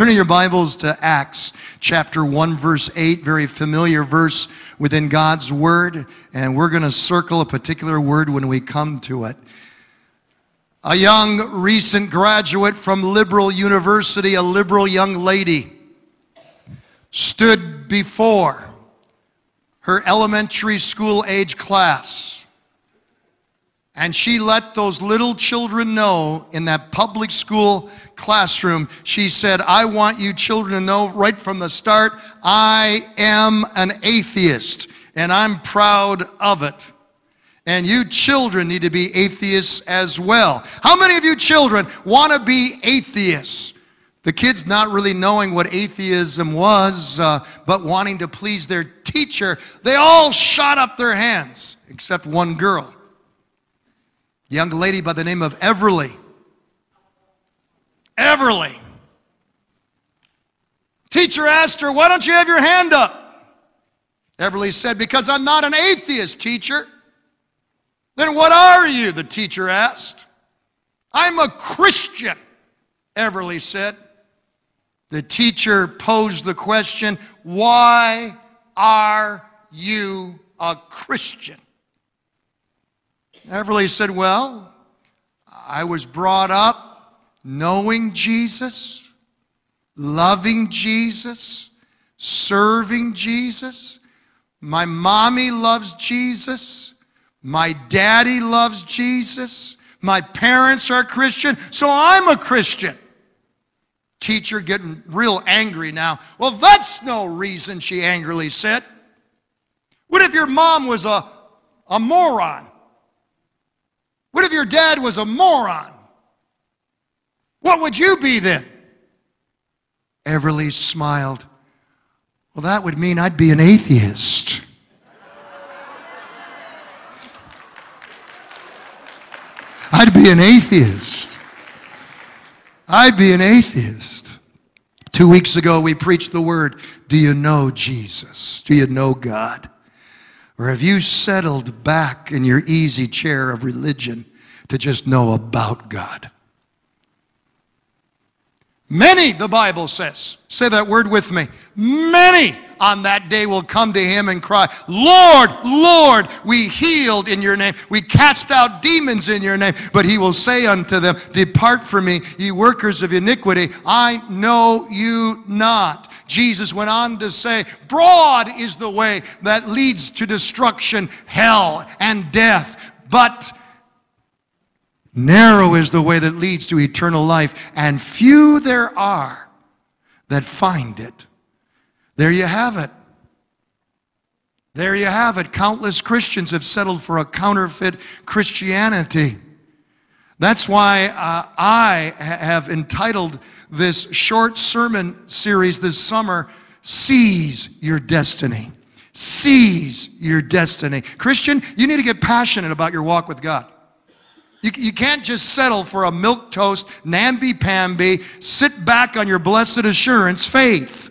Turning your Bibles to Acts chapter 1, verse 8, very familiar verse within God's Word, and we're going to circle a particular word when we come to it. A young recent graduate from Liberal University, a liberal young lady, stood before her elementary school age class and she let those little children know in that public school classroom, she said, I want you children to know right from the start, I am an atheist and I'm proud of it. And you children need to be atheists as well. How many of you children want to be atheists? The kids not really knowing what atheism was, uh, but wanting to please their teacher, they all shot up their hands, except one girl young lady by the name of Everly. Everly. Teacher asked her, Why don't you have your hand up? Everly said, Because I'm not an atheist, teacher. Then what are you? The teacher asked. I'm a Christian, Everly said. The teacher posed the question, Why are you a Christian? Everly said, Well, I was brought up knowing Jesus, loving Jesus, serving Jesus. My mommy loves Jesus. My daddy loves Jesus. My parents are Christian, so I'm a Christian. Teacher getting real angry now. Well, that's no reason, she angrily said. What if your mom was a, a moron? What if your dad was a moron? What would you be then? Everly smiled. Well, that would mean I'd be an atheist. I'd be an atheist. I'd be an atheist. Two weeks ago, we preached the word Do you know Jesus? Do you know God? Or have you settled back in your easy chair of religion to just know about God? Many, the Bible says, say that word with me. Many on that day will come to him and cry, Lord, Lord, we healed in your name. We cast out demons in your name. But he will say unto them, Depart from me, ye workers of iniquity. I know you not. Jesus went on to say, Broad is the way that leads to destruction, hell, and death. But narrow is the way that leads to eternal life, and few there are that find it. There you have it. There you have it. Countless Christians have settled for a counterfeit Christianity. That's why uh, I have entitled this short sermon series this summer, Seize Your Destiny. Seize your destiny. Christian, you need to get passionate about your walk with God. You, you can't just settle for a milk toast, namby-pamby, sit back on your blessed assurance faith.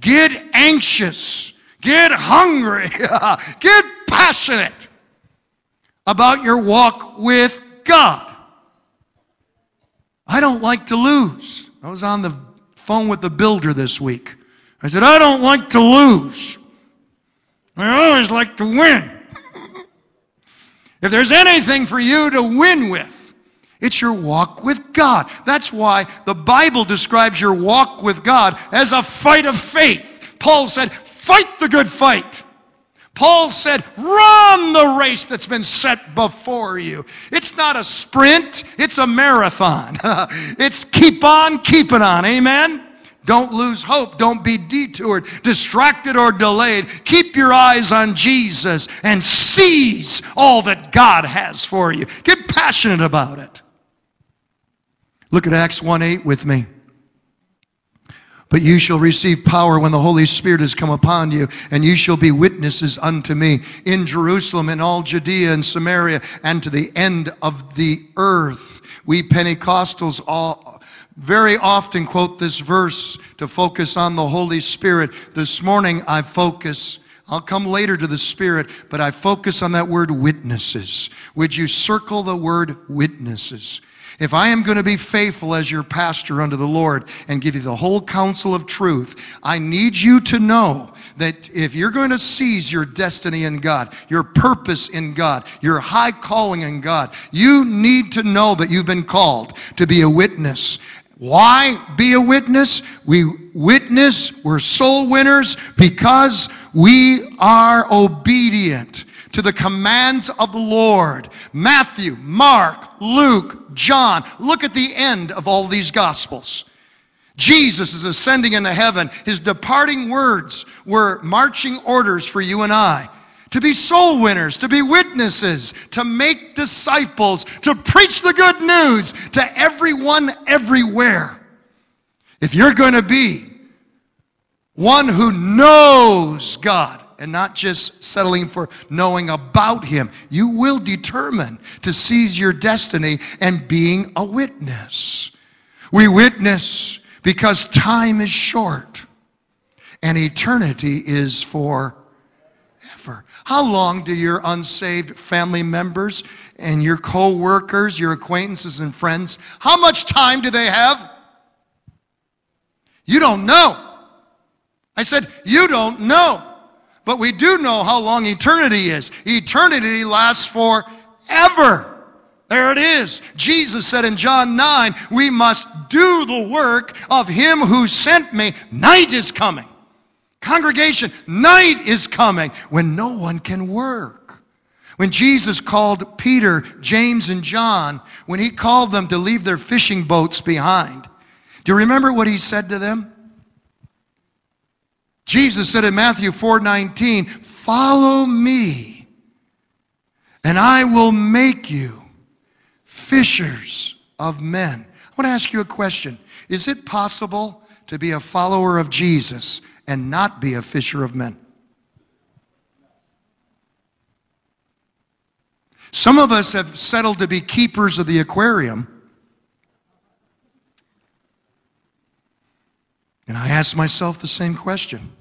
Get anxious. Get hungry. get passionate about your walk with God. I don't like to lose. I was on the phone with the builder this week. I said, I don't like to lose. I always like to win. if there's anything for you to win with, it's your walk with God. That's why the Bible describes your walk with God as a fight of faith. Paul said, Fight the good fight. Paul said, run the race that's been set before you. It's not a sprint, it's a marathon. it's keep on keeping on. Amen? Don't lose hope. Don't be detoured, distracted, or delayed. Keep your eyes on Jesus and seize all that God has for you. Get passionate about it. Look at Acts 1 8 with me. But you shall receive power when the Holy Spirit has come upon you, and you shall be witnesses unto me in Jerusalem and all Judea and Samaria and to the end of the earth. We Pentecostals all very often quote this verse to focus on the Holy Spirit. This morning I focus I'll come later to the Spirit, but I focus on that word witnesses. Would you circle the word witnesses? If I am going to be faithful as your pastor unto the Lord and give you the whole counsel of truth, I need you to know that if you're going to seize your destiny in God, your purpose in God, your high calling in God, you need to know that you've been called to be a witness. Why be a witness? We witness, we're soul winners because we are obedient to the commands of the Lord. Matthew, Mark, Luke, John. Look at the end of all these gospels. Jesus is ascending into heaven. His departing words were marching orders for you and I to be soul winners, to be witnesses, to make disciples, to preach the good news to everyone everywhere. If you're going to be one who knows God, and not just settling for knowing about Him. You will determine to seize your destiny and being a witness. We witness because time is short and eternity is forever. How long do your unsaved family members and your co workers, your acquaintances and friends, how much time do they have? You don't know. I said, You don't know. But we do know how long eternity is. Eternity lasts forever. There it is. Jesus said in John 9, we must do the work of him who sent me. Night is coming. Congregation, night is coming when no one can work. When Jesus called Peter, James, and John, when he called them to leave their fishing boats behind, do you remember what he said to them? Jesus said in Matthew 4:19, "Follow me, and I will make you fishers of men." I want to ask you a question. Is it possible to be a follower of Jesus and not be a fisher of men? Some of us have settled to be keepers of the aquarium. And I ask myself the same question.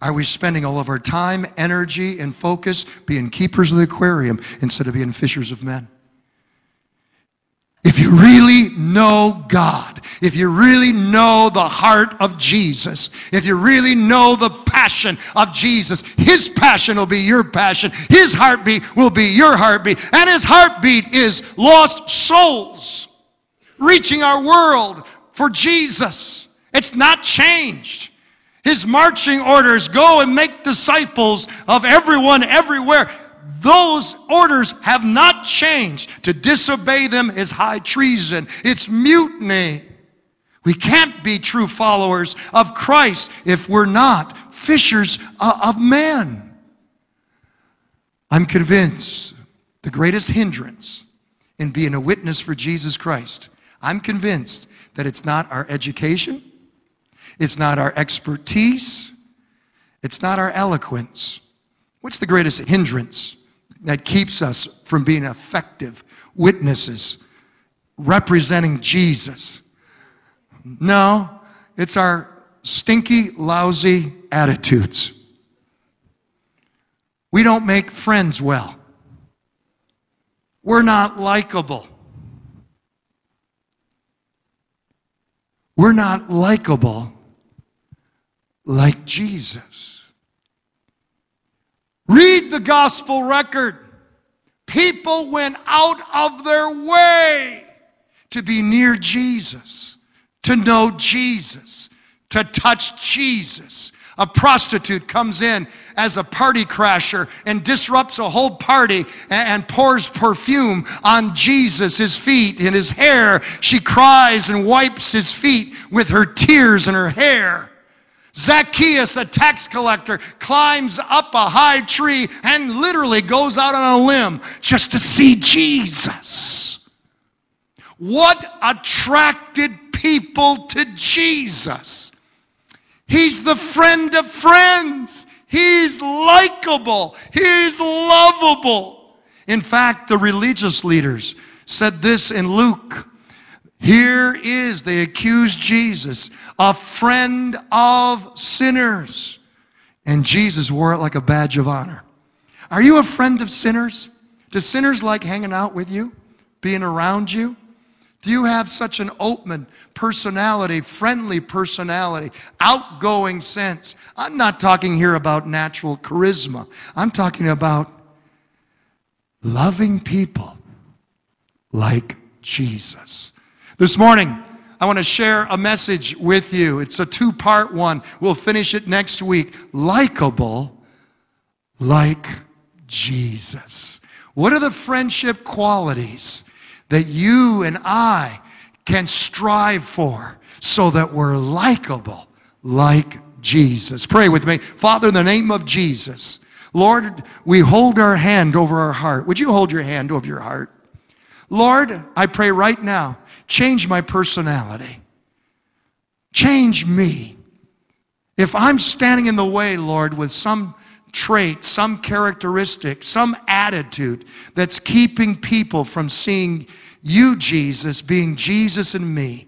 Are we spending all of our time, energy, and focus being keepers of the aquarium instead of being fishers of men? If you really know God, if you really know the heart of Jesus, if you really know the passion of Jesus, His passion will be your passion, His heartbeat will be your heartbeat, and His heartbeat is lost souls reaching our world for Jesus. It's not changed. His marching orders go and make disciples of everyone everywhere. Those orders have not changed. To disobey them is high treason, it's mutiny. We can't be true followers of Christ if we're not fishers of men. I'm convinced the greatest hindrance in being a witness for Jesus Christ, I'm convinced that it's not our education, it's not our expertise. It's not our eloquence. What's the greatest hindrance that keeps us from being effective witnesses representing Jesus? No, it's our stinky, lousy attitudes. We don't make friends well. We're not likable. We're not likable like Jesus. Read the gospel record. People went out of their way to be near Jesus, to know Jesus, to touch Jesus. A prostitute comes in as a party crasher and disrupts a whole party and pours perfume on Jesus, his feet and his hair. She cries and wipes his feet with her tears and her hair. Zacchaeus, a tax collector, climbs up a high tree and literally goes out on a limb just to see Jesus. What attracted people to Jesus? He's the friend of friends. He's likable. He's lovable. In fact, the religious leaders said this in Luke here is, they accuse Jesus, a friend of sinners. And Jesus wore it like a badge of honor. Are you a friend of sinners? Do sinners like hanging out with you, being around you? Do you have such an open personality, friendly personality, outgoing sense? I'm not talking here about natural charisma. I'm talking about loving people like Jesus. This morning, I want to share a message with you. It's a two part one. We'll finish it next week. Likeable like Jesus. What are the friendship qualities that you and I can strive for so that we're likable like Jesus? Pray with me. Father, in the name of Jesus, Lord, we hold our hand over our heart. Would you hold your hand over your heart? Lord, I pray right now, change my personality. Change me. If I'm standing in the way, Lord, with some trait, some characteristic, some attitude that's keeping people from seeing you, Jesus, being Jesus in me,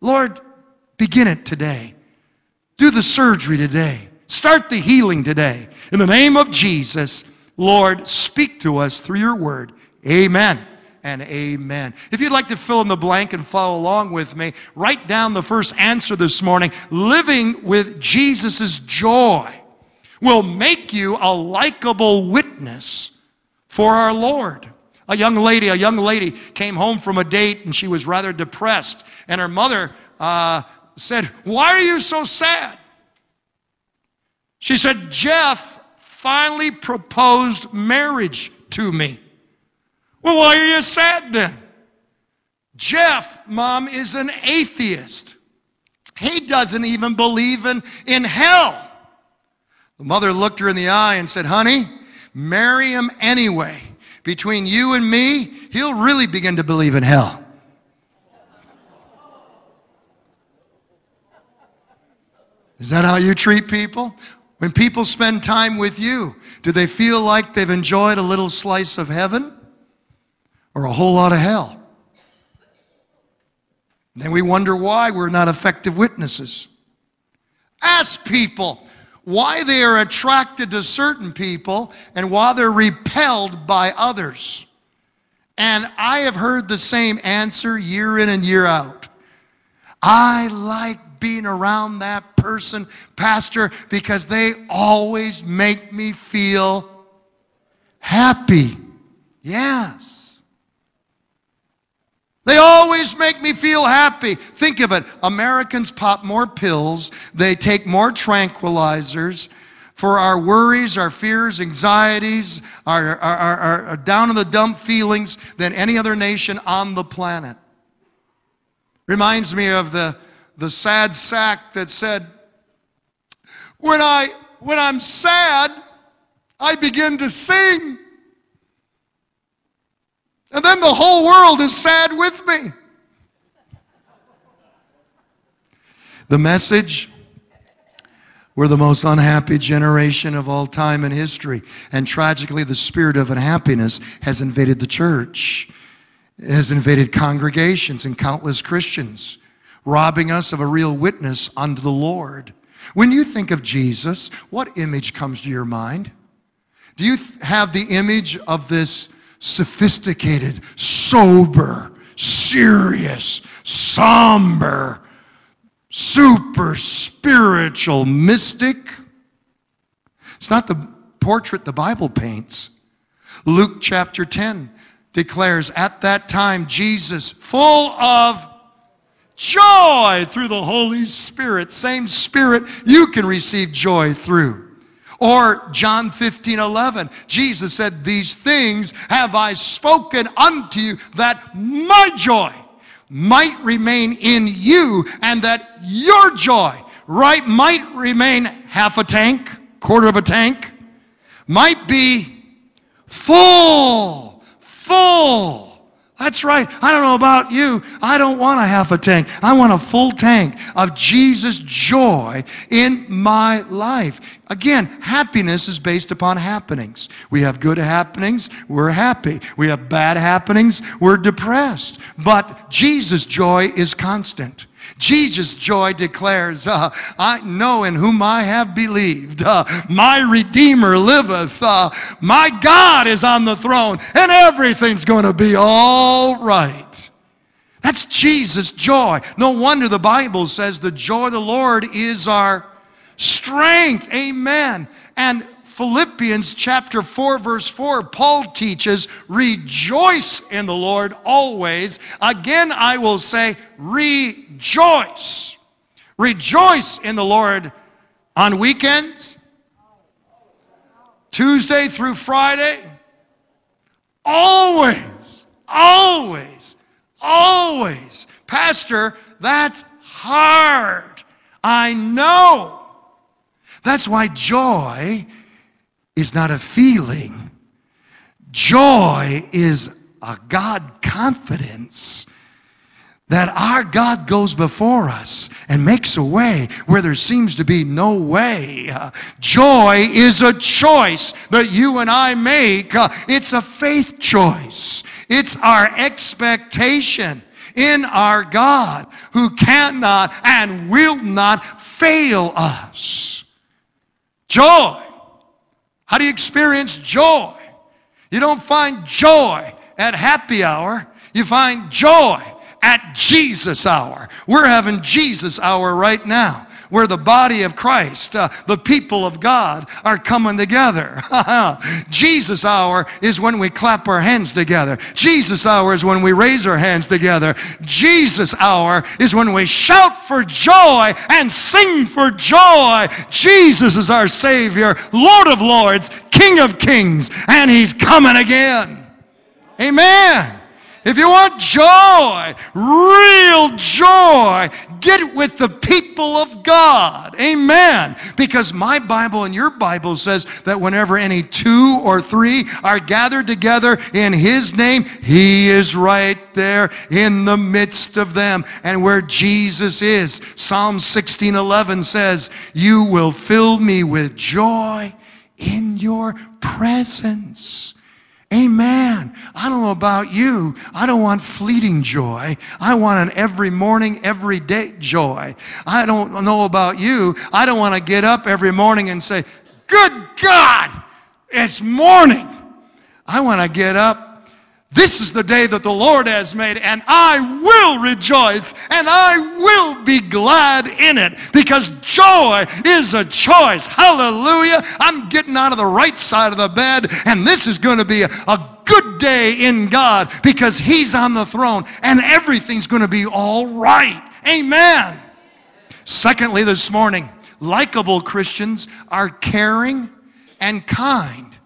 Lord, begin it today. Do the surgery today. Start the healing today. In the name of Jesus, Lord, speak to us through your word. Amen and amen. If you'd like to fill in the blank and follow along with me, write down the first answer this morning. Living with Jesus' joy will make you a likable witness for our Lord. A young lady, a young lady came home from a date and she was rather depressed. And her mother uh, said, Why are you so sad? She said, Jeff finally proposed marriage to me. Well, why are you sad then? Jeff, mom, is an atheist. He doesn't even believe in, in hell. The mother looked her in the eye and said, Honey, marry him anyway. Between you and me, he'll really begin to believe in hell. Is that how you treat people? When people spend time with you, do they feel like they've enjoyed a little slice of heaven or a whole lot of hell? And then we wonder why we're not effective witnesses. Ask people why they are attracted to certain people and why they're repelled by others. And I have heard the same answer year in and year out. I like being around that person, Pastor, because they always make me feel happy. Yes. They always make me feel happy. Think of it. Americans pop more pills, they take more tranquilizers for our worries, our fears, anxieties, our, our, our, our down in the dump feelings than any other nation on the planet. Reminds me of the, the sad sack that said, when, I, when I'm sad, I begin to sing. And then the whole world is sad with me. The message we're the most unhappy generation of all time in history. And tragically, the spirit of unhappiness has invaded the church, it has invaded congregations and countless Christians, robbing us of a real witness unto the Lord. When you think of Jesus, what image comes to your mind? Do you have the image of this sophisticated, sober, serious, somber, super spiritual mystic. It's not the portrait the Bible paints. Luke chapter 10 declares, At that time, Jesus, full of joy through the Holy Spirit, same Spirit you can receive joy through or John 15, 11, Jesus said, These things have I spoken unto you that my joy might remain in you and that your joy, right, might remain half a tank, quarter of a tank, might be full, full that's right. I don't know about you. I don't want a half a tank. I want a full tank of Jesus' joy in my life. Again, happiness is based upon happenings. We have good happenings, we're happy. We have bad happenings, we're depressed. But Jesus' joy is constant. Jesus' joy declares, uh, I know in whom I have believed. Uh, my Redeemer liveth. Uh, my God is on the throne, and everything's going to be all right. That's Jesus' joy. No wonder the Bible says the joy of the Lord is our strength. Amen. And Philippians chapter 4, verse 4, Paul teaches, rejoice in the Lord always. Again, I will say, rejoice. Rejoice in the Lord on weekends, Tuesday through Friday. Always, always, always. Pastor, that's hard. I know. That's why joy is not a feeling. Joy is a God confidence that our God goes before us and makes a way where there seems to be no way. Joy is a choice that you and I make. It's a faith choice. It's our expectation in our God who cannot and will not fail us. Joy how do you experience joy? You don't find joy at happy hour, you find joy at Jesus hour. We're having Jesus hour right now where the body of Christ, uh, the people of God, are coming together. Jesus hour is when we clap our hands together. Jesus hour is when we raise our hands together. Jesus hour is when we shout for joy and sing for joy. Jesus is our Savior, Lord of Lords, King of Kings, and He's coming again. Amen. If you want joy, real joy, get with the people of God. Amen. Because my Bible and your Bible says that whenever any two or three are gathered together in His name, He is right there in the midst of them. And where Jesus is, Psalm 16 11 says, You will fill me with joy in your presence. Amen. I don't know about you. I don't want fleeting joy. I want an every morning, every day joy. I don't know about you. I don't want to get up every morning and say, Good God, it's morning. I want to get up this is the day that the Lord has made, and I will rejoice and I will be glad in it because joy is a choice. Hallelujah. I'm getting out of the right side of the bed, and this is going to be a, a good day in God because He's on the throne and everything's going to be all right. Amen. Secondly, this morning, likable Christians are caring and kind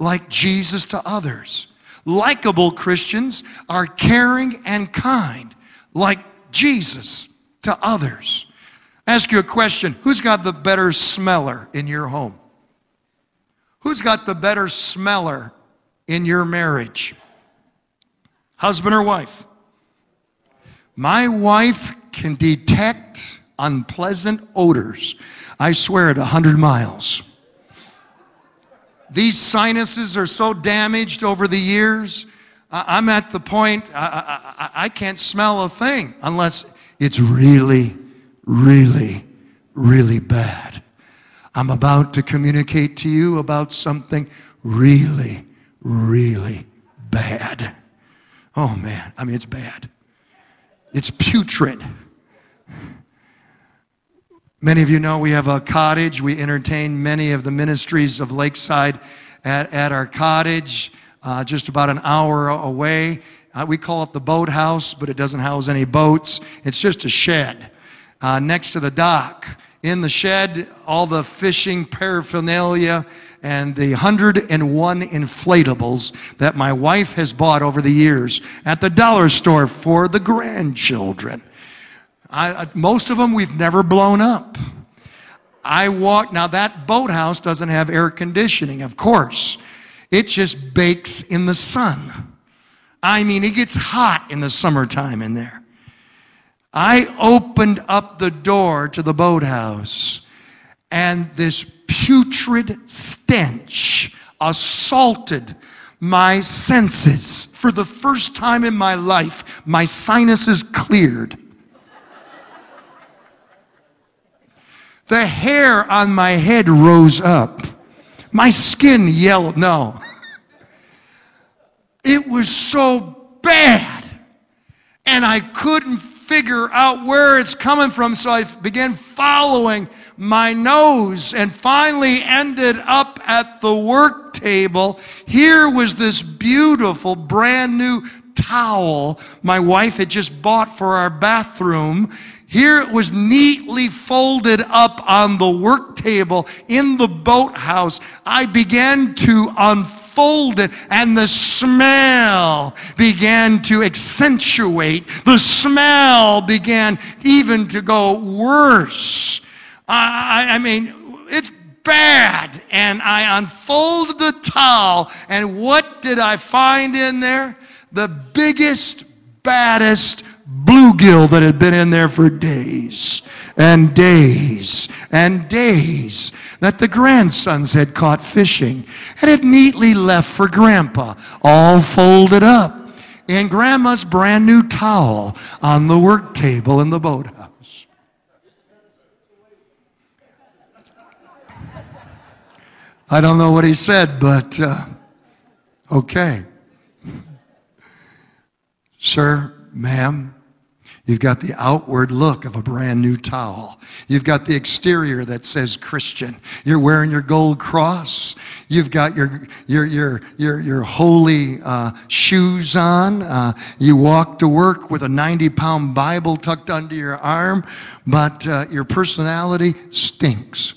like Jesus to others. Likeable Christians are caring and kind, like Jesus to others. Ask you a question Who's got the better smeller in your home? Who's got the better smeller in your marriage? Husband or wife? My wife can detect unpleasant odors. I swear at 100 miles. These sinuses are so damaged over the years. I'm at the point I, I, I can't smell a thing unless it's really, really, really bad. I'm about to communicate to you about something really, really bad. Oh man, I mean, it's bad. It's putrid. Many of you know we have a cottage. We entertain many of the ministries of Lakeside at, at our cottage, uh, just about an hour away. Uh, we call it the boathouse, but it doesn't house any boats. It's just a shed uh, next to the dock. In the shed, all the fishing paraphernalia and the 101 inflatables that my wife has bought over the years at the dollar store for the grandchildren. I, most of them we've never blown up. I walk, now that boathouse doesn't have air conditioning, of course. It just bakes in the sun. I mean, it gets hot in the summertime in there. I opened up the door to the boathouse, and this putrid stench assaulted my senses. For the first time in my life, my sinuses cleared. The hair on my head rose up. My skin yelled. No. It was so bad. And I couldn't figure out where it's coming from, so I began following my nose and finally ended up at the work table. Here was this beautiful brand new towel my wife had just bought for our bathroom. Here it was neatly folded up on the work table in the boathouse. I began to unfold it, and the smell began to accentuate. The smell began even to go worse. I, I mean, it's bad. And I unfolded the towel, and what did I find in there? The biggest, baddest, bluegill that had been in there for days and days and days that the grandsons had caught fishing and had neatly left for grandpa, all folded up in grandma's brand new towel on the work table in the boathouse. I don't know what he said, but uh, okay. Sir, ma'am, You've got the outward look of a brand new towel. You've got the exterior that says Christian. You're wearing your gold cross. You've got your, your, your, your, your holy uh, shoes on. Uh, you walk to work with a 90 pound Bible tucked under your arm, but uh, your personality stinks.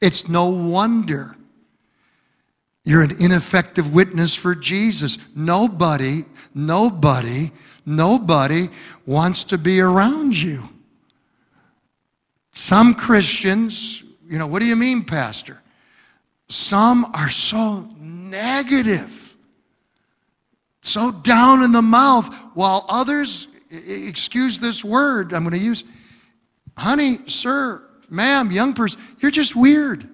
It's no wonder you're an ineffective witness for Jesus. Nobody, nobody, nobody wants to be around you. Some Christians, you know, what do you mean, Pastor? Some are so negative, so down in the mouth, while others, excuse this word I'm going to use, honey, sir, ma'am, young person, you're just weird.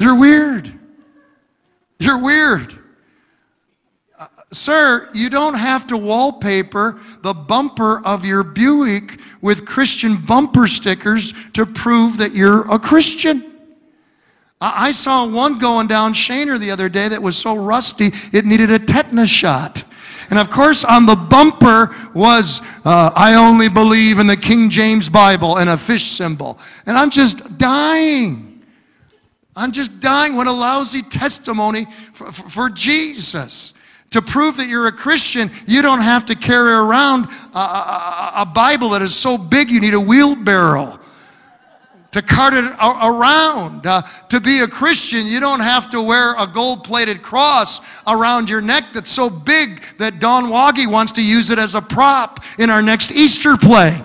You're weird. You're weird. Uh, sir, you don't have to wallpaper the bumper of your Buick with Christian bumper stickers to prove that you're a Christian. I saw one going down Shaner the other day that was so rusty it needed a tetanus shot. And of course, on the bumper was, uh, I only believe in the King James Bible and a fish symbol. And I'm just dying. I'm just dying. What a lousy testimony for, for, for, Jesus. To prove that you're a Christian, you don't have to carry around a, a, a Bible that is so big you need a wheelbarrow to cart it around. Uh, to be a Christian, you don't have to wear a gold plated cross around your neck that's so big that Don Woggy wants to use it as a prop in our next Easter play.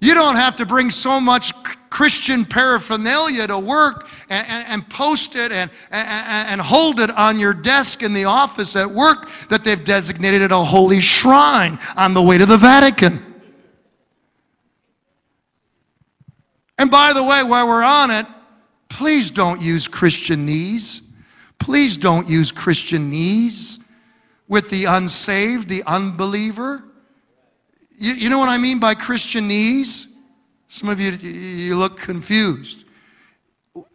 You don't have to bring so much Christian paraphernalia to work and, and, and post it and, and, and hold it on your desk in the office at work that they've designated a holy shrine on the way to the Vatican. And by the way, while we're on it, please don't use Christianese. Please don't use Christianese with the unsaved, the unbeliever. You, you know what I mean by Christianese? Some of you, you look confused.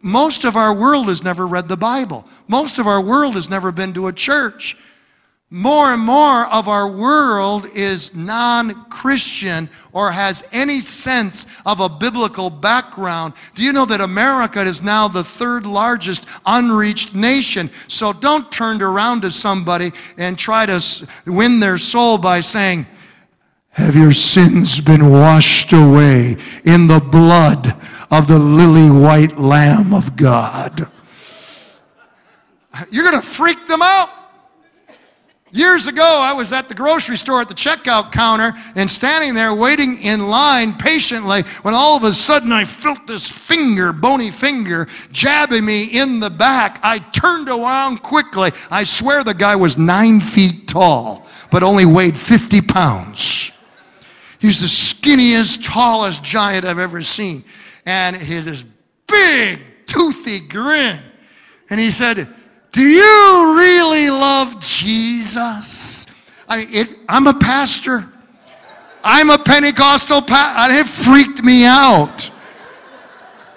Most of our world has never read the Bible. Most of our world has never been to a church. More and more of our world is non Christian or has any sense of a biblical background. Do you know that America is now the third largest unreached nation? So don't turn around to somebody and try to win their soul by saying, have your sins been washed away in the blood of the lily white Lamb of God? You're going to freak them out. Years ago, I was at the grocery store at the checkout counter and standing there waiting in line patiently when all of a sudden I felt this finger, bony finger, jabbing me in the back. I turned around quickly. I swear the guy was nine feet tall, but only weighed 50 pounds. He's the skinniest, tallest giant I've ever seen. And he had this big, toothy grin. And he said, Do you really love Jesus? I, it, I'm a pastor. I'm a Pentecostal pastor. It freaked me out.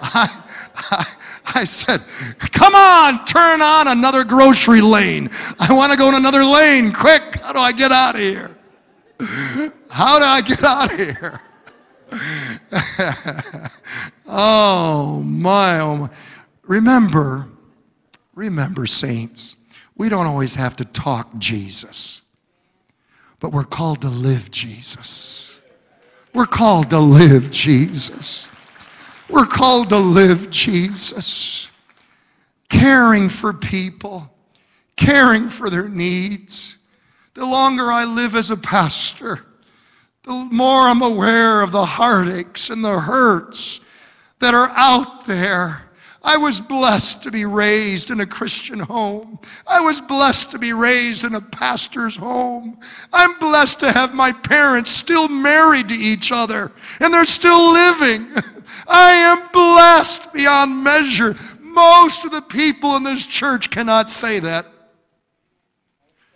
I, I, I said, Come on, turn on another grocery lane. I want to go in another lane. Quick, how do I get out of here? How do I get out of here? oh, my, oh, my. Remember, remember, saints, we don't always have to talk Jesus, but we're called to live Jesus. We're called to live Jesus. We're called to live Jesus. Caring for people, caring for their needs. The longer I live as a pastor, the more I'm aware of the heartaches and the hurts that are out there. I was blessed to be raised in a Christian home. I was blessed to be raised in a pastor's home. I'm blessed to have my parents still married to each other and they're still living. I am blessed beyond measure. Most of the people in this church cannot say that.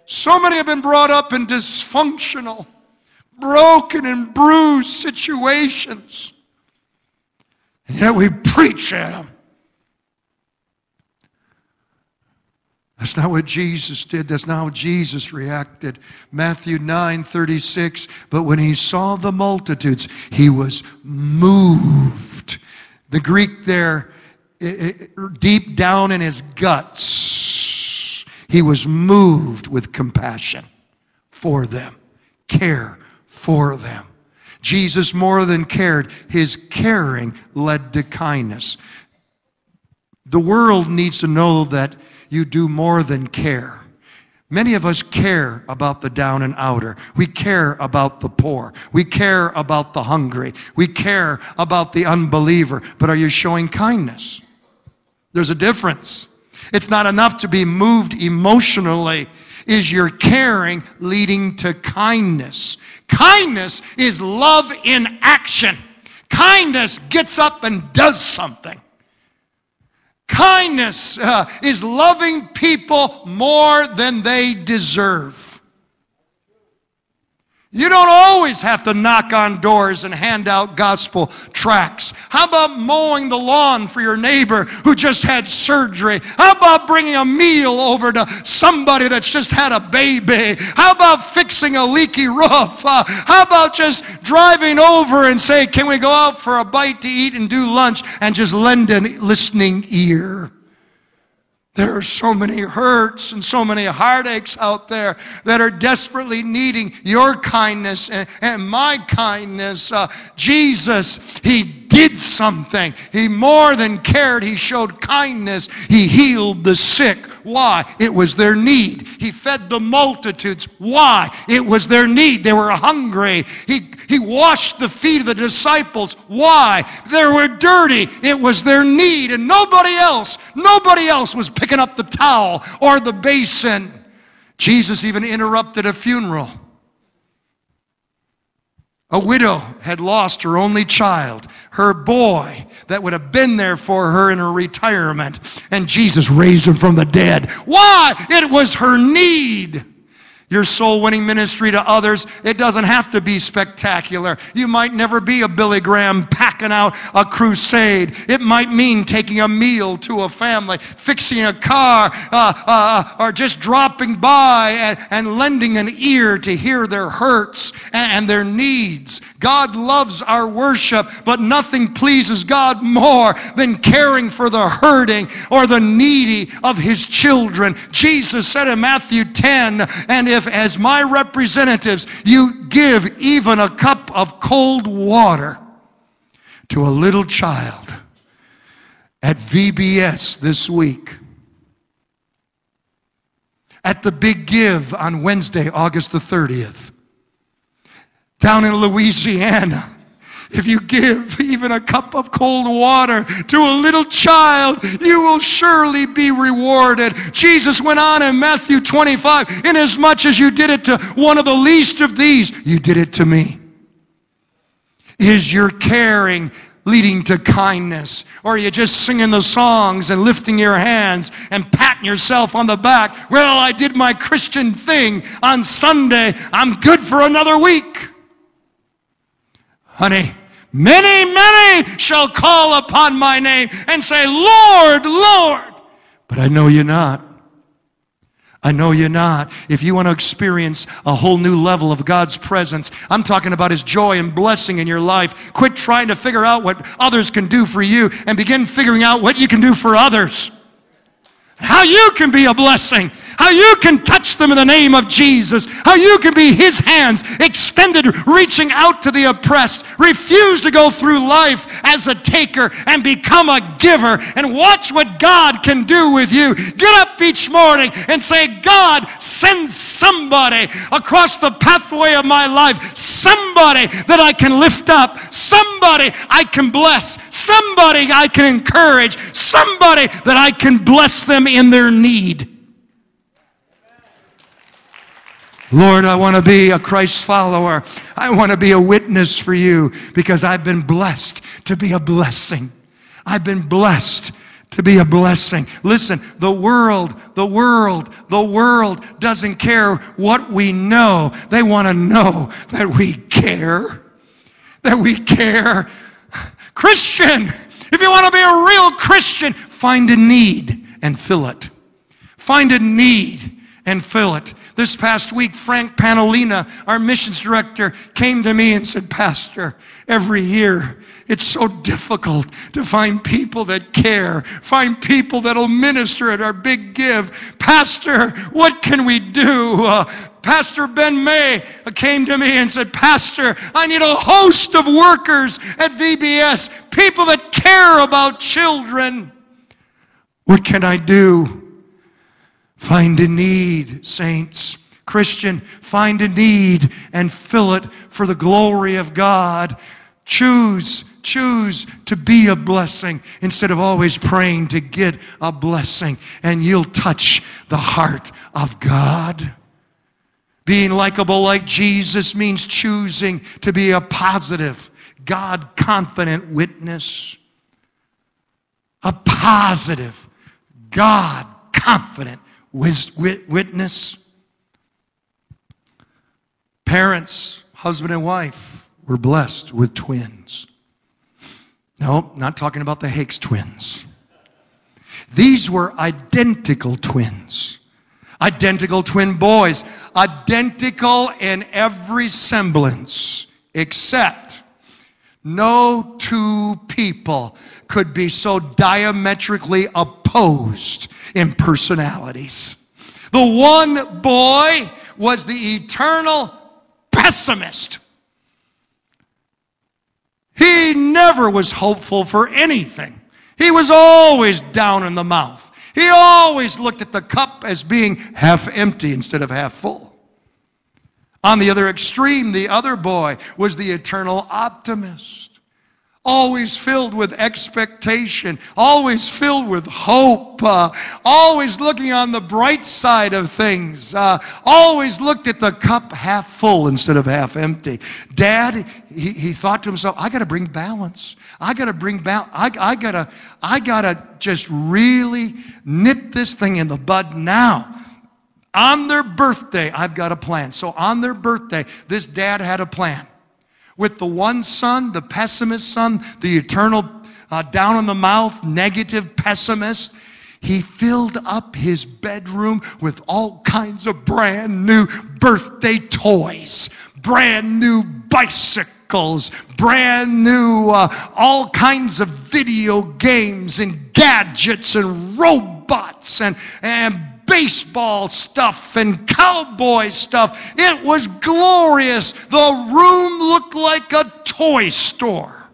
So many have been brought up in dysfunctional, broken, and bruised situations. And yet we preach at them. That's not what Jesus did. That's not how Jesus reacted. Matthew 9 36. But when he saw the multitudes, he was moved. The Greek there, it, it, deep down in his guts, he was moved with compassion for them, care for them. Jesus more than cared, his caring led to kindness. The world needs to know that you do more than care. Many of us care about the down and outer. We care about the poor. We care about the hungry. We care about the unbeliever. But are you showing kindness? There's a difference. It's not enough to be moved emotionally. Is your caring leading to kindness? Kindness is love in action. Kindness gets up and does something. Kindness uh, is loving people more than they deserve. You don't always have to knock on doors and hand out gospel tracts. How about mowing the lawn for your neighbor who just had surgery? How about bringing a meal over to somebody that's just had a baby? How about fixing a leaky roof? Uh, how about just driving over and say, Can we go out for a bite to eat and do lunch and just lend a listening ear? There are so many hurts and so many heartaches out there that are desperately needing your kindness and, and my kindness. Uh, Jesus, He did something. He more than cared. He showed kindness. He healed the sick. Why? It was their need. He fed the multitudes. Why? It was their need. They were hungry. He, he washed the feet of the disciples. Why? They were dirty. It was their need. And nobody else, nobody else was picking up the towel or the basin. Jesus even interrupted a funeral. A widow had lost her only child, her boy that would have been there for her in her retirement, and Jesus raised him from the dead. Why? It was her need. Your soul winning ministry to others, it doesn't have to be spectacular. You might never be a Billy Graham packing out a crusade. It might mean taking a meal to a family, fixing a car, uh, uh, or just dropping by and, and, lending an ear to hear their hurts and, and their needs. God loves our worship, but nothing pleases God more than caring for the hurting or the needy of his children. Jesus said in Matthew 10, and if, as my representatives, you give even a cup of cold water to a little child at VBS this week, at the Big Give on Wednesday, August the 30th, down in Louisiana, if you give even a cup of cold water to a little child, you will surely be rewarded. Jesus went on in Matthew 25, inasmuch as you did it to one of the least of these, you did it to me. Is your caring leading to kindness? Or are you just singing the songs and lifting your hands and patting yourself on the back? Well, I did my Christian thing on Sunday. I'm good for another week. Honey, Many, many shall call upon my name and say, Lord, Lord. But I know you're not. I know you're not. If you want to experience a whole new level of God's presence, I'm talking about His joy and blessing in your life. Quit trying to figure out what others can do for you and begin figuring out what you can do for others. How you can be a blessing how you can touch them in the name of Jesus, how you can be His hands extended, reaching out to the oppressed. Refuse to go through life as a taker and become a giver and watch what God can do with you. Get up each morning and say, God, send somebody across the pathway of my life, somebody that I can lift up, somebody I can bless, somebody I can encourage, somebody that I can bless them in their need. Lord, I want to be a Christ follower. I want to be a witness for you because I've been blessed to be a blessing. I've been blessed to be a blessing. Listen, the world, the world, the world doesn't care what we know. They want to know that we care. That we care. Christian, if you want to be a real Christian, find a need and fill it. Find a need and fill it. This past week, Frank Panolina, our missions director, came to me and said, Pastor, every year it's so difficult to find people that care, find people that'll minister at our big give. Pastor, what can we do? Uh, Pastor Ben May came to me and said, Pastor, I need a host of workers at VBS, people that care about children. What can I do? Find a need, saints. Christian, find a need and fill it for the glory of God. Choose, choose to be a blessing instead of always praying to get a blessing, and you'll touch the heart of God. Being likable like Jesus means choosing to be a positive, God confident witness. A positive, God confident witness. Parents, husband and wife, were blessed with twins. No, not talking about the Hakes twins. These were identical twins. Identical twin boys. Identical in every semblance, except no two people could be so diametrically opposed in personalities. The one boy was the eternal pessimist. He never was hopeful for anything. He was always down in the mouth. He always looked at the cup as being half empty instead of half full. On the other extreme, the other boy was the eternal optimist always filled with expectation, always filled with hope, uh, always looking on the bright side of things, uh, always looked at the cup half full instead of half empty. Dad, he, he thought to himself, I got to bring balance. I got to bring balance. I, I got to I gotta just really nip this thing in the bud now. On their birthday, I've got a plan. So on their birthday, this dad had a plan with the one son, the pessimist son, the eternal uh, down in the mouth, negative pessimist. He filled up his bedroom with all kinds of brand new birthday toys, brand new bicycles, brand new, uh, all kinds of video games and gadgets and robots and, and baseball stuff and cowboy stuff. It was glorious. The room looked like a toy store.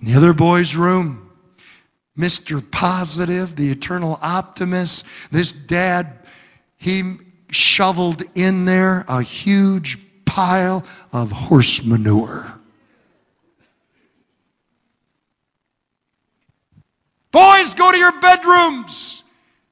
In the other boy's room, Mr. Positive, the eternal optimist, this dad, he shoveled in there a huge pile of horse manure. Boys, go to your bedrooms.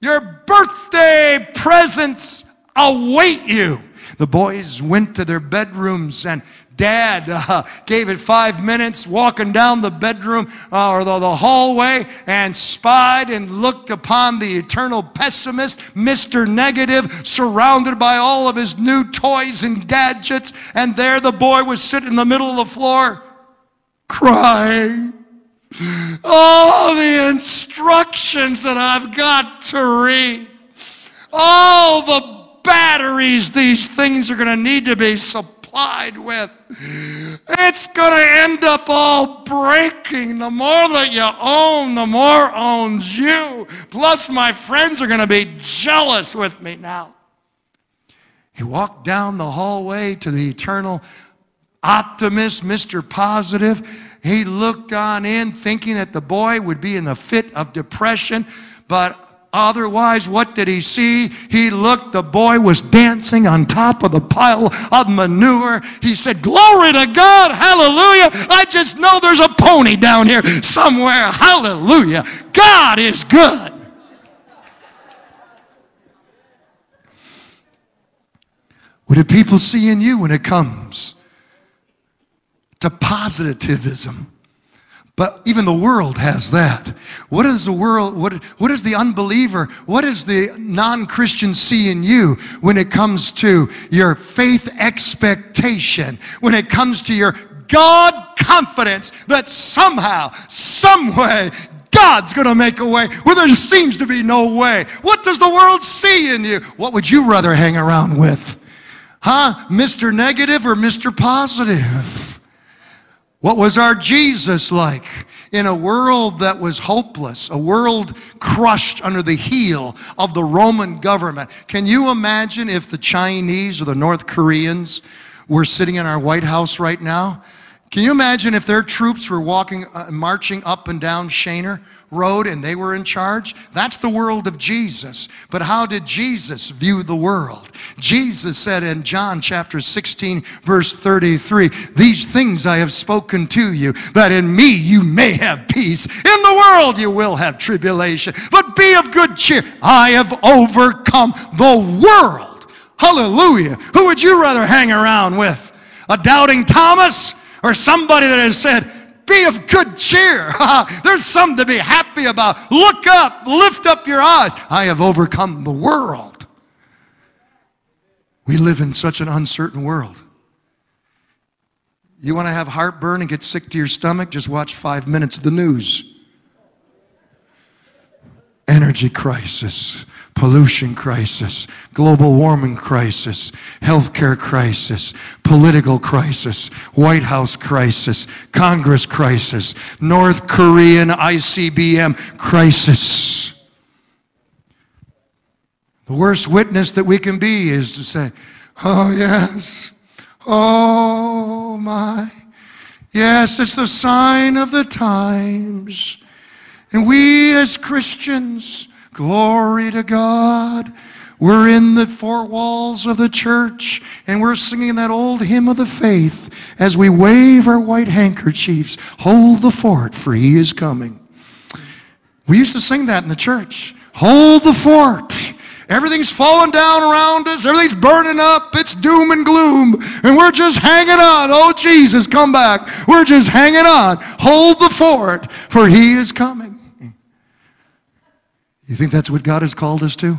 Your birthday presents await you. The boys went to their bedrooms and Dad uh, gave it five minutes walking down the bedroom uh, or the, the hallway and spied and looked upon the eternal pessimist, Mr. Negative, surrounded by all of his new toys and gadgets. And there the boy was sitting in the middle of the floor crying. All the instructions that I've got to read. All the batteries these things are going to need to be supplied with. It's going to end up all breaking. The more that you own, the more owns you. Plus, my friends are going to be jealous with me now. He walked down the hallway to the eternal optimist, Mr. Positive. He looked on in thinking that the boy would be in a fit of depression, but Otherwise, what did he see? He looked, the boy was dancing on top of the pile of manure. He said, Glory to God, hallelujah. I just know there's a pony down here somewhere, hallelujah. God is good. What do people see in you when it comes to positivism? But even the world has that. What is the world, what, what is the unbeliever, what does the non Christian see in you when it comes to your faith expectation, when it comes to your God confidence that somehow, some way, God's going to make a way where there seems to be no way? What does the world see in you? What would you rather hang around with? Huh? Mr. Negative or Mr. Positive? What was our Jesus like? In a world that was hopeless, a world crushed under the heel of the Roman government. Can you imagine if the Chinese or the North Koreans were sitting in our White House right now? Can you imagine if their troops were walking, uh, marching up and down Schoenherr Road and they were in charge? That's the world of Jesus. But how did Jesus view the world? Jesus said in John chapter 16, verse 33, These things I have spoken to you, that in me you may have peace. In the world you will have tribulation. But be of good cheer. I have overcome the world. Hallelujah. Who would you rather hang around with? A doubting Thomas? or somebody that has said, be of good cheer. There's something to be happy about. Look up, lift up your eyes. I have overcome the world. We live in such an uncertain world. You want to have heartburn and get sick to your stomach? Just watch five minutes of the news. Energy crisis, pollution crisis, global warming crisis, healthcare crisis, political crisis, White House crisis, Congress crisis, North Korean ICBM crisis. The worst witness that we can be is to say, Oh, yes, oh, my. Yes, it's the sign of the times. And we as Christians, Glory to God. We're in the four walls of the church and we're singing that old hymn of the faith as we wave our white handkerchiefs. Hold the fort, for he is coming. We used to sing that in the church. Hold the fort. Everything's falling down around us. Everything's burning up. It's doom and gloom. And we're just hanging on. Oh, Jesus, come back. We're just hanging on. Hold the fort, for he is coming. You think that's what God has called us to?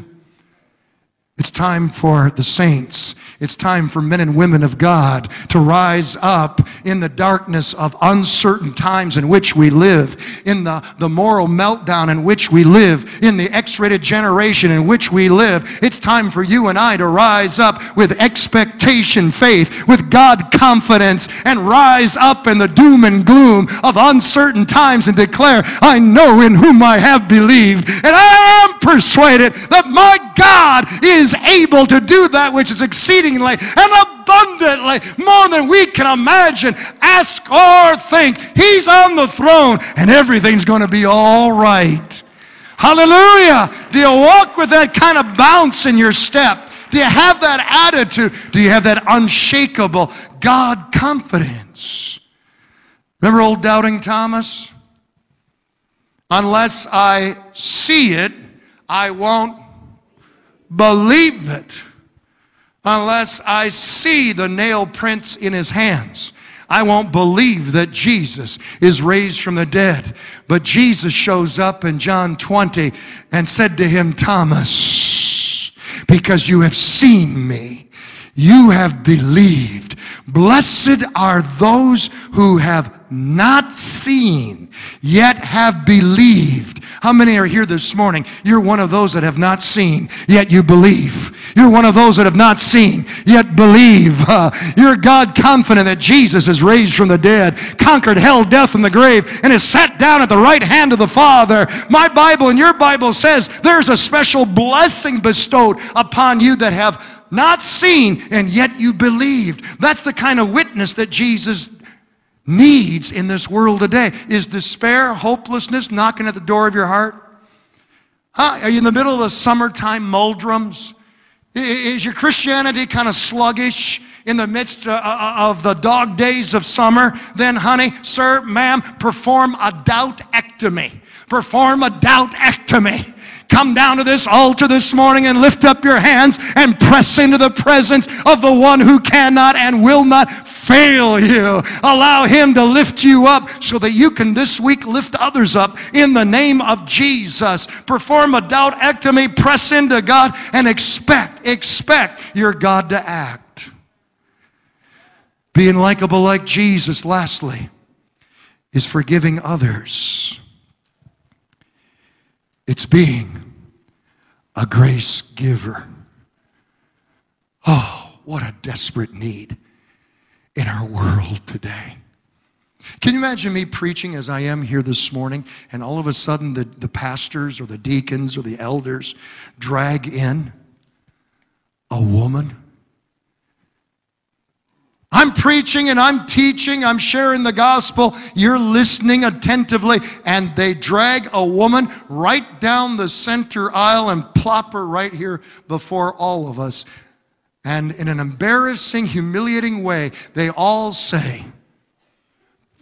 It's time for the saints. It's time for men and women of God to rise up in the darkness of uncertain times in which we live, in the, the moral meltdown in which we live, in the X-rated generation in which we live. It's time for you and I to rise up with expectation, faith, with God confidence, and rise up in the doom and gloom of uncertain times and declare, I know in whom I have believed, and I am persuaded that my God is able to do that which is exceedingly and abundantly more than we can imagine, ask, or think. He's on the throne, and everything's going to be all right. Hallelujah. Do you walk with that kind of bounce in your step? Do you have that attitude? Do you have that unshakable God confidence? Remember old doubting Thomas? Unless I see it, I won't believe it unless I see the nail prints in his hands. I won't believe that Jesus is raised from the dead. But Jesus shows up in John 20 and said to him, Thomas, because you have seen me, you have believed. Blessed are those who have not seen, yet have believed. How many are here this morning? You're one of those that have not seen, yet you believe. You're one of those that have not seen, yet believe. Uh, you're God confident that Jesus is raised from the dead, conquered hell, death, and the grave, and is sat down at the right hand of the Father. My Bible and your Bible says there's a special blessing bestowed upon you that have not seen, and yet you believed. That's the kind of witness that Jesus needs in this world today. Is despair, hopelessness knocking at the door of your heart? Huh? Are you in the middle of the summertime muldrums? Is your Christianity kind of sluggish in the midst uh, uh, of the dog days of summer? Then, honey, sir, ma'am, perform a doubtectomy. Perform a doubtectomy. Come down to this altar this morning and lift up your hands and press into the presence of the one who cannot and will not fail you. Allow Him to lift you up so that you can this week lift others up in the name of Jesus. Perform a doubtectomy, press into God, and expect, expect your God to act. Being likable like Jesus, lastly, is forgiving others. It's being a grace giver. Oh, what a desperate need in our world today. Can you imagine me preaching as I am here this morning, and all of a sudden the, the pastors or the deacons or the elders drag in a woman? I'm preaching and I'm teaching, I'm sharing the gospel. You're listening attentively, and they drag a woman right down the center aisle and plop her right here before all of us. And in an embarrassing, humiliating way, they all say,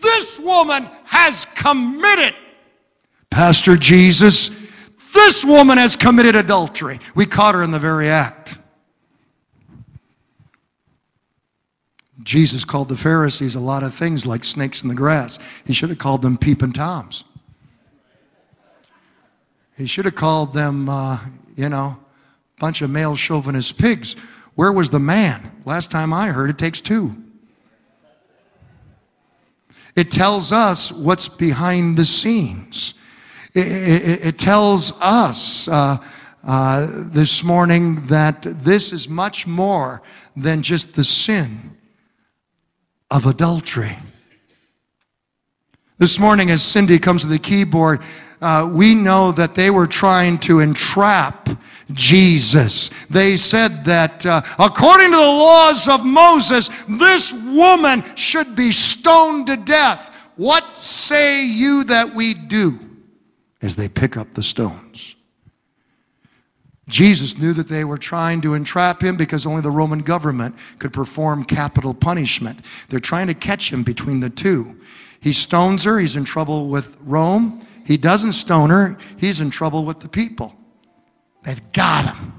This woman has committed. Pastor Jesus, this woman has committed adultery. We caught her in the very act. Jesus called the Pharisees a lot of things like snakes in the grass. He should have called them peeping toms. He should have called them, uh, you know, bunch of male chauvinist pigs. Where was the man? Last time I heard, it takes two. It tells us what's behind the scenes. It, it, it tells us uh, uh, this morning that this is much more than just the sin of adultery. This morning, as Cindy comes to the keyboard, uh, we know that they were trying to entrap Jesus. They said that uh, according to the laws of Moses, this woman should be stoned to death. What say you that we do? As they pick up the stones. Jesus knew that they were trying to entrap him because only the Roman government could perform capital punishment. They're trying to catch him between the two. He stones her, he's in trouble with Rome. He doesn't stone her, he's in trouble with the people. They've got him.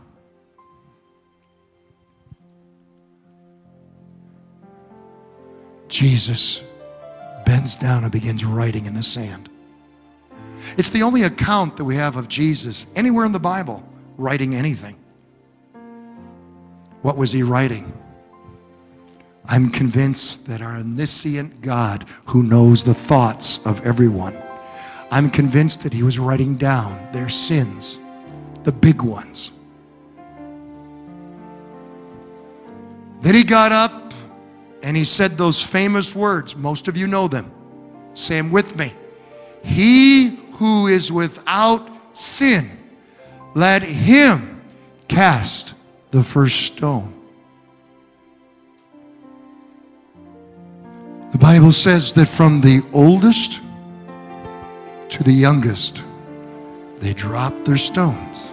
Jesus bends down and begins writing in the sand. It's the only account that we have of Jesus anywhere in the Bible writing anything. What was he writing? I'm convinced that our omniscient God, who knows the thoughts of everyone, I'm convinced that he was writing down their sins, the big ones. Then he got up and he said those famous words. Most of you know them. Say them with me. He who is without sin let him cast the first stone. The Bible says that from the oldest to the youngest, they dropped their stones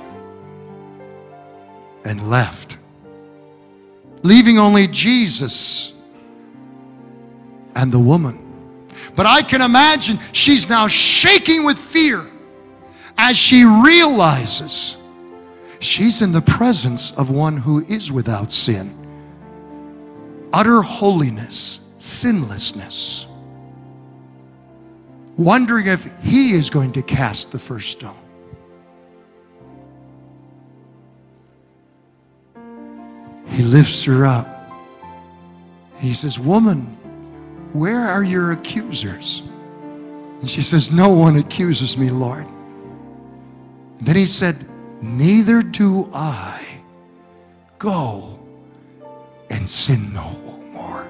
and left, leaving only Jesus and the woman. But I can imagine she's now shaking with fear as she realizes she's in the presence of one who is without sin, utter holiness, sinlessness, wondering if he is going to cast the first stone. He lifts her up He says, Woman, where are your accusers? And she says, No one accuses me, Lord. Then he said, Neither do I. Go and sin no more.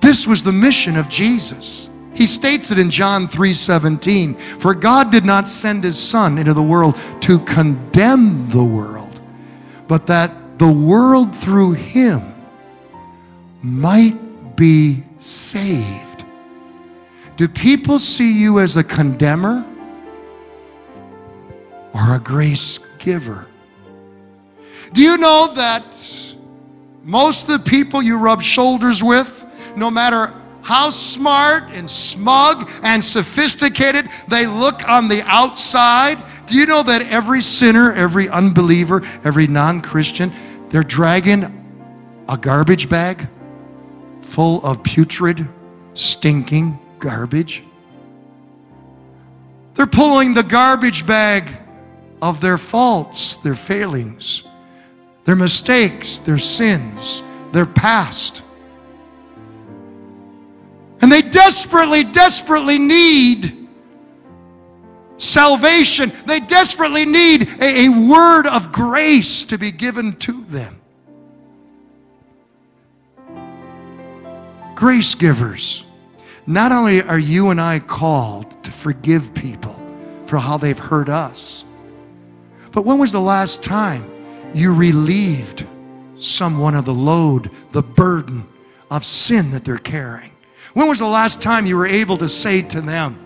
This was the mission of Jesus. He states it in John 3:17, "For God did not send his son into the world to condemn the world, but that the world through him might be saved." Do people see you as a condemner or a grace giver? Do you know that most of the people you rub shoulders with, no matter how smart and smug and sophisticated they look on the outside. Do you know that every sinner, every unbeliever, every non Christian, they're dragging a garbage bag full of putrid, stinking garbage? They're pulling the garbage bag of their faults, their failings, their mistakes, their sins, their past. And they desperately, desperately need salvation. They desperately need a, a, word of grace to be given to them. Grace givers. Not only are you and I called to forgive people for how they've hurt us, but when was the last time you relieved someone of the load, the burden of sin that they're carrying? When was the last time you were able to say to them,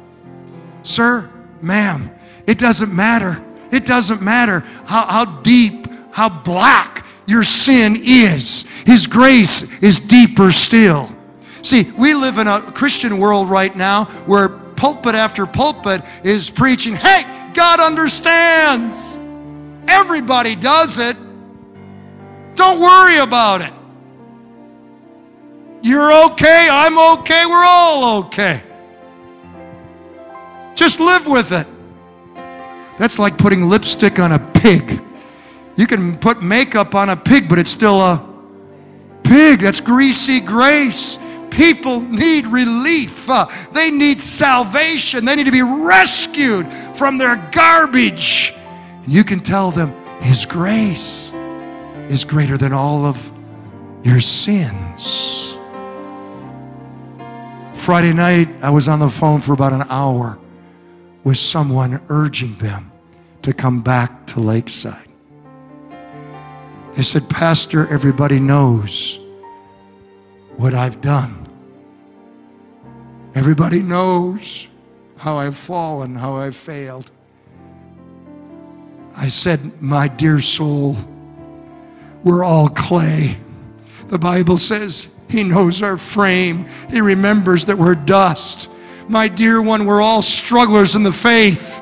Sir, ma'am, it doesn't matter. It doesn't matter how, how deep, how black your sin is. His grace is deeper still. See, we live in a Christian world right now where pulpit after pulpit is preaching, hey, God understands. Everybody does it. Don't worry about it. You're okay, I'm okay, we're all okay. Just live with it. That's like putting lipstick on a pig. You can put makeup on a pig, but it's still a pig. That's greasy grace. People need relief. Uh, they need salvation. They need to be rescued from their garbage. You can tell them His grace is greater than all of your sins. Friday night, I was on the phone for about an hour with someone urging them to come back to Lakeside. They said, Pastor, everybody knows what I've done. Everybody knows how I've fallen, how I've failed. I said, My dear soul, we're all clay. The Bible says he knows our frame. He remembers that we're dust. My dear one, we're all strugglers in the faith.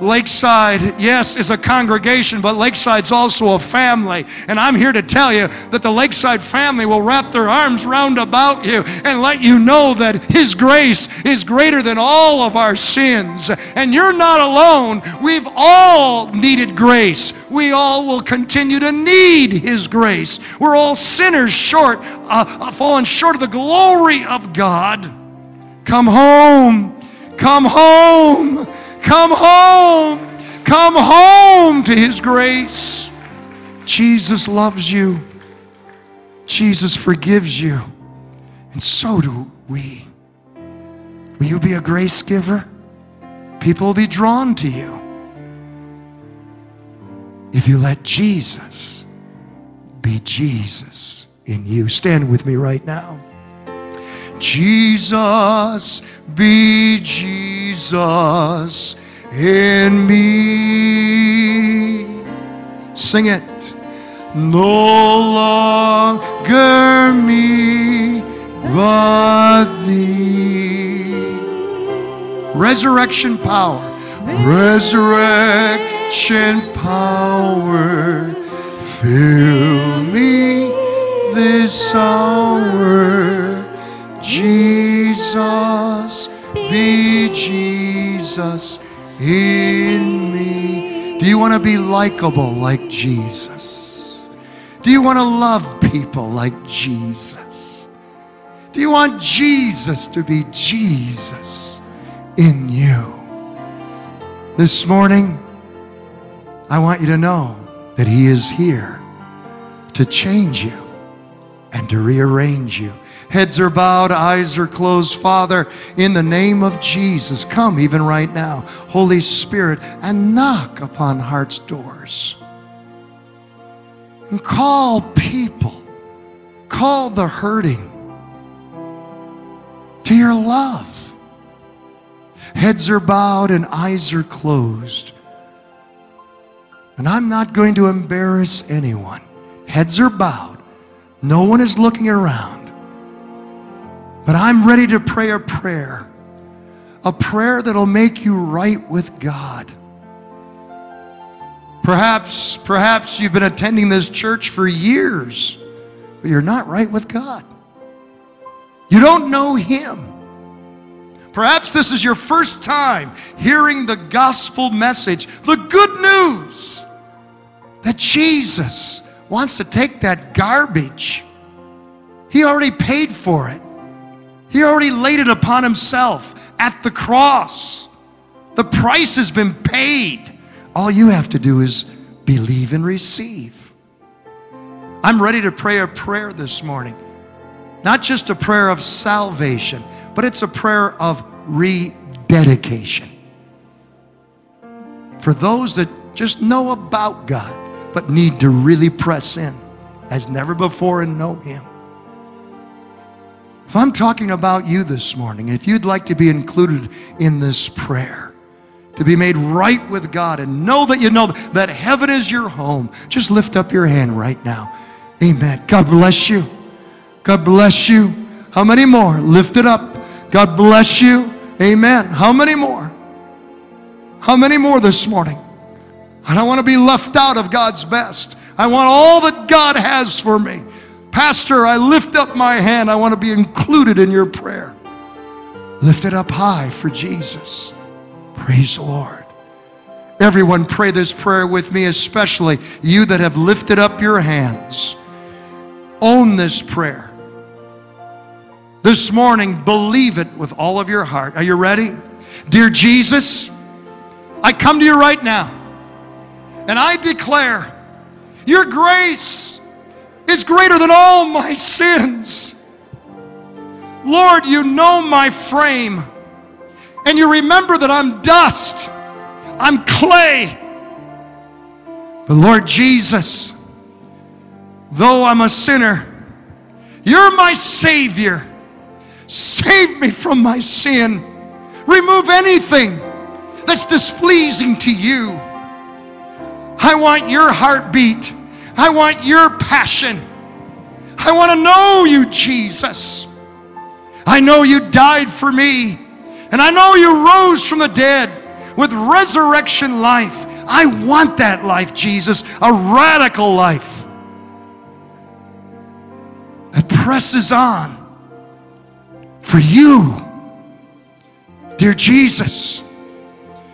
Lakeside, yes, is a congregation, but Lakeside's also a family. And I'm here to tell you that the Lakeside family will wrap their arms round about you and let you know that His grace is greater than all of our sins. And you're not alone. We've all needed grace. We all will continue to need His grace. We're all sinners short, uh, uh fallen short of the glory of God. Come home. Come home. Come home. Come home to His grace. Jesus loves you. Jesus forgives you. And so do we. Will you be a grace giver? People will be drawn to you if you let Jesus be Jesus in you. Stand with me right now. Jesus, be Jesus in me. Sing it. No longer me, but thee. Resurrection power. Resurrection power. Fill me this hour. Jesus, be Jesus in me. Do you want to be likable like Jesus? Do you want to love people? like Jesus? Do you want Jesus to be Jesus in you? This morning, I want you to know that He is here to change you and to rearrange you. Heads are bowed, eyes are closed. Father, in the name of Jesus, come even right now, Holy Spirit, and knock upon hearts' doors. And call people, call the hurting to your love. Heads are bowed and eyes are closed. And I'm not going to embarrass anyone. Heads are bowed. No one is looking around. But I'm ready to pray a prayer. A prayer that'll make you right with God. Perhaps, perhaps you've been attending this church for years, but you're not right with God. You don't know Him. Perhaps this is your first time hearing the gospel message, the good news that Jesus wants to take that garbage. He already paid for it, He already laid it upon Himself at the cross. The price has been paid. All you have to do is believe and receive. I'm ready to pray a prayer this morning. Not just a prayer of salvation, but it's a prayer of rededication. For those that just know about God, but need to really press in as never before and know Him. If I'm talking about you this morning, if you'd like to be included in this prayer, to be made right with God and know that you know that heaven is your home, just lift up your hand right now. Amen. God bless you. God bless you. How many more? Lift it up. God bless you. Amen. How many more? How many more this morning? I don't want to be left out of God's best. I want all that God has for me. Pastor, I lift up my hand. I want to be included in your prayer. Lift it up high for Jesus. Praise the Lord. Everyone, pray this prayer with me, especially you that have lifted up your hands. Own this prayer. This morning, believe it with all of your heart. Are you ready? Dear Jesus, I come to you right now and I declare your grace is greater than all my sins. Lord, you know my frame and you remember that I'm dust, I'm clay. But Lord Jesus, though I'm a sinner, you're my Savior. Save me from my sin. Remove anything that's displeasing to you. I want your heartbeat. I want your passion. I want to know you, Jesus. I know you died for me. And I know you rose from the dead with resurrection life. I want that life, Jesus, a radical life that presses on for you. Dear Jesus,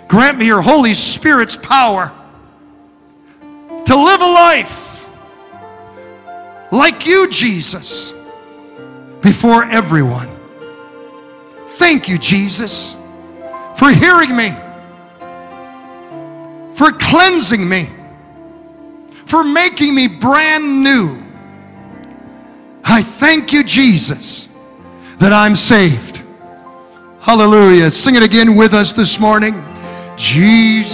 grant me your Holy Spirit's power to live a life like you, Jesus, before everyone. Thank you, Jesus, for hearing me, for cleansing me, for making me brand new. I thank you, Jesus, that I'm saved. Hallelujah. Sing it again with us this morning. Jesus.